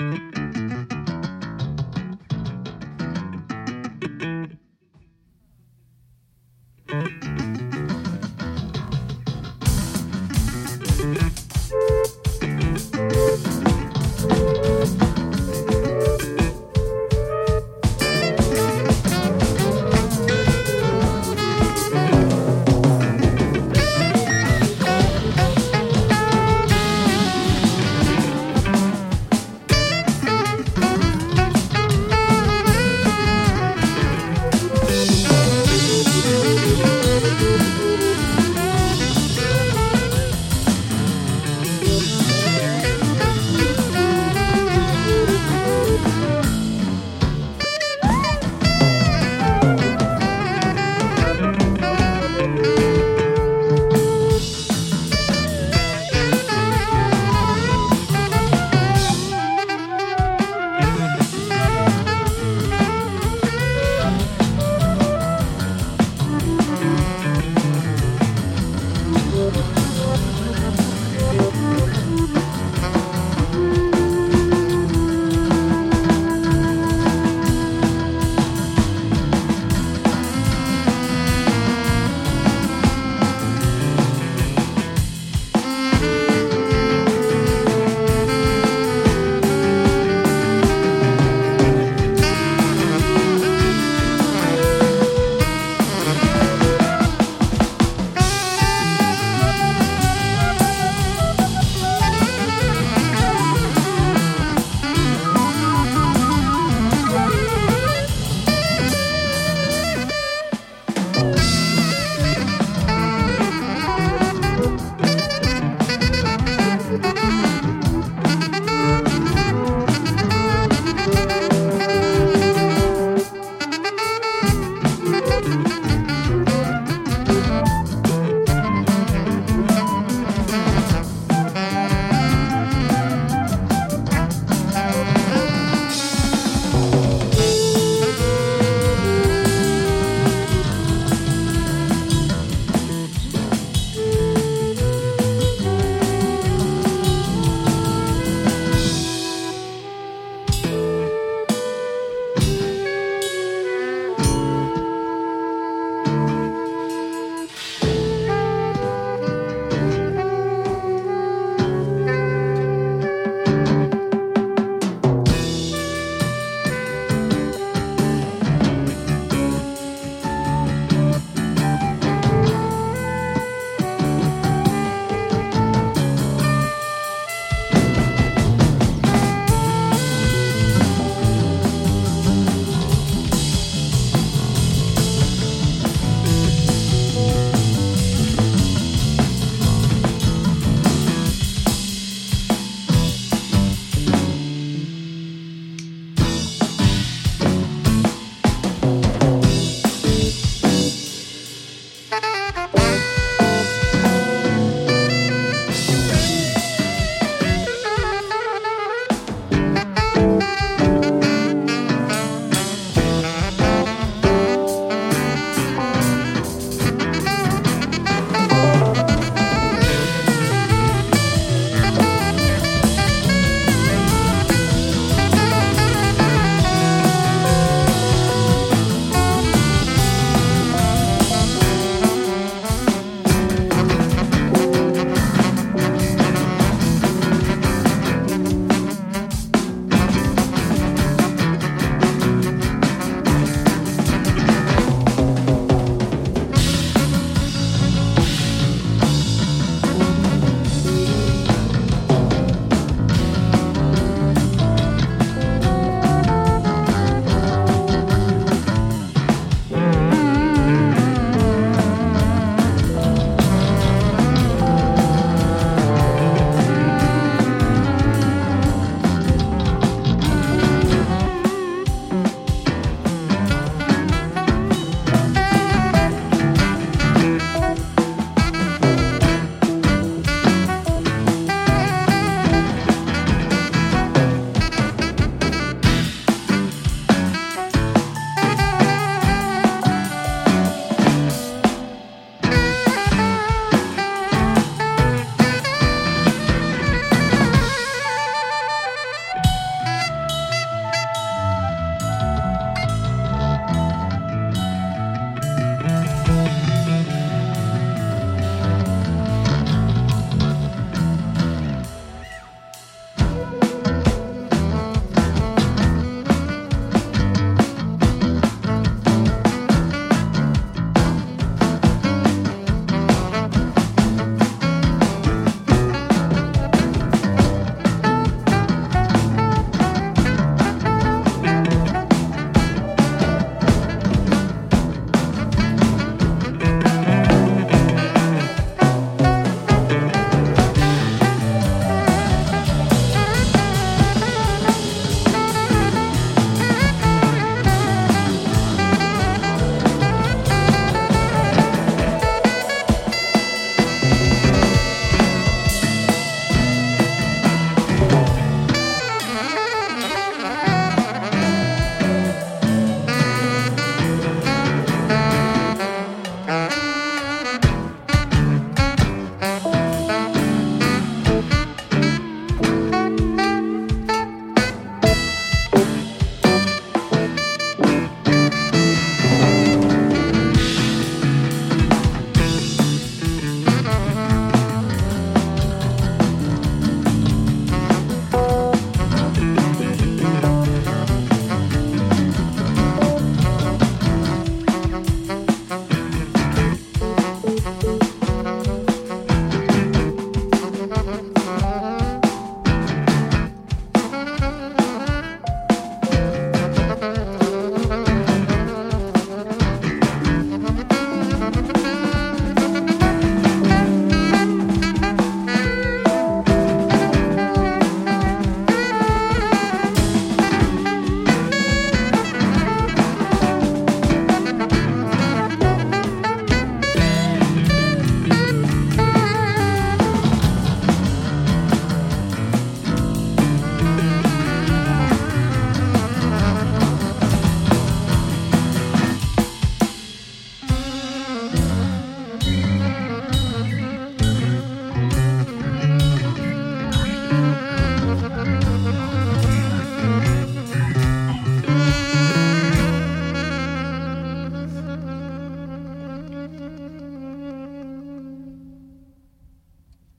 Bye.